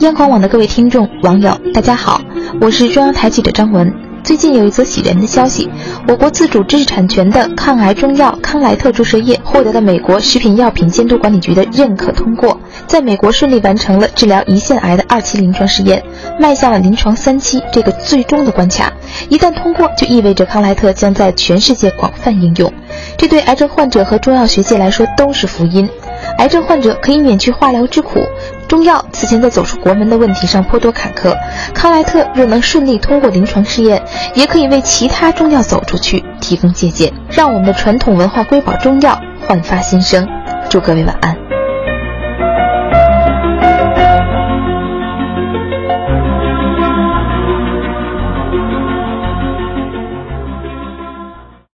央广网的各位听众、网友，大家好，我是中央台记者张文。最近有一则喜人的消息，我国自主知识产权的抗癌中药康莱特注射液获得了美国食品药品监督管理局的认可通过，在美国顺利完成了治疗胰腺癌的二期临床试验，迈向了临床三期这个最终的关卡。一旦通过，就意味着康莱特将在全世界广泛应用，这对癌症患者和中药学界来说都是福音。癌症患者可以免去化疗之苦。中药此前在走出国门的问题上颇多坎坷，康莱特若能顺利通过临床试验，也可以为其他中药走出去提供借鉴，让我们的传统文化瑰宝中药焕发新生。祝各位晚安。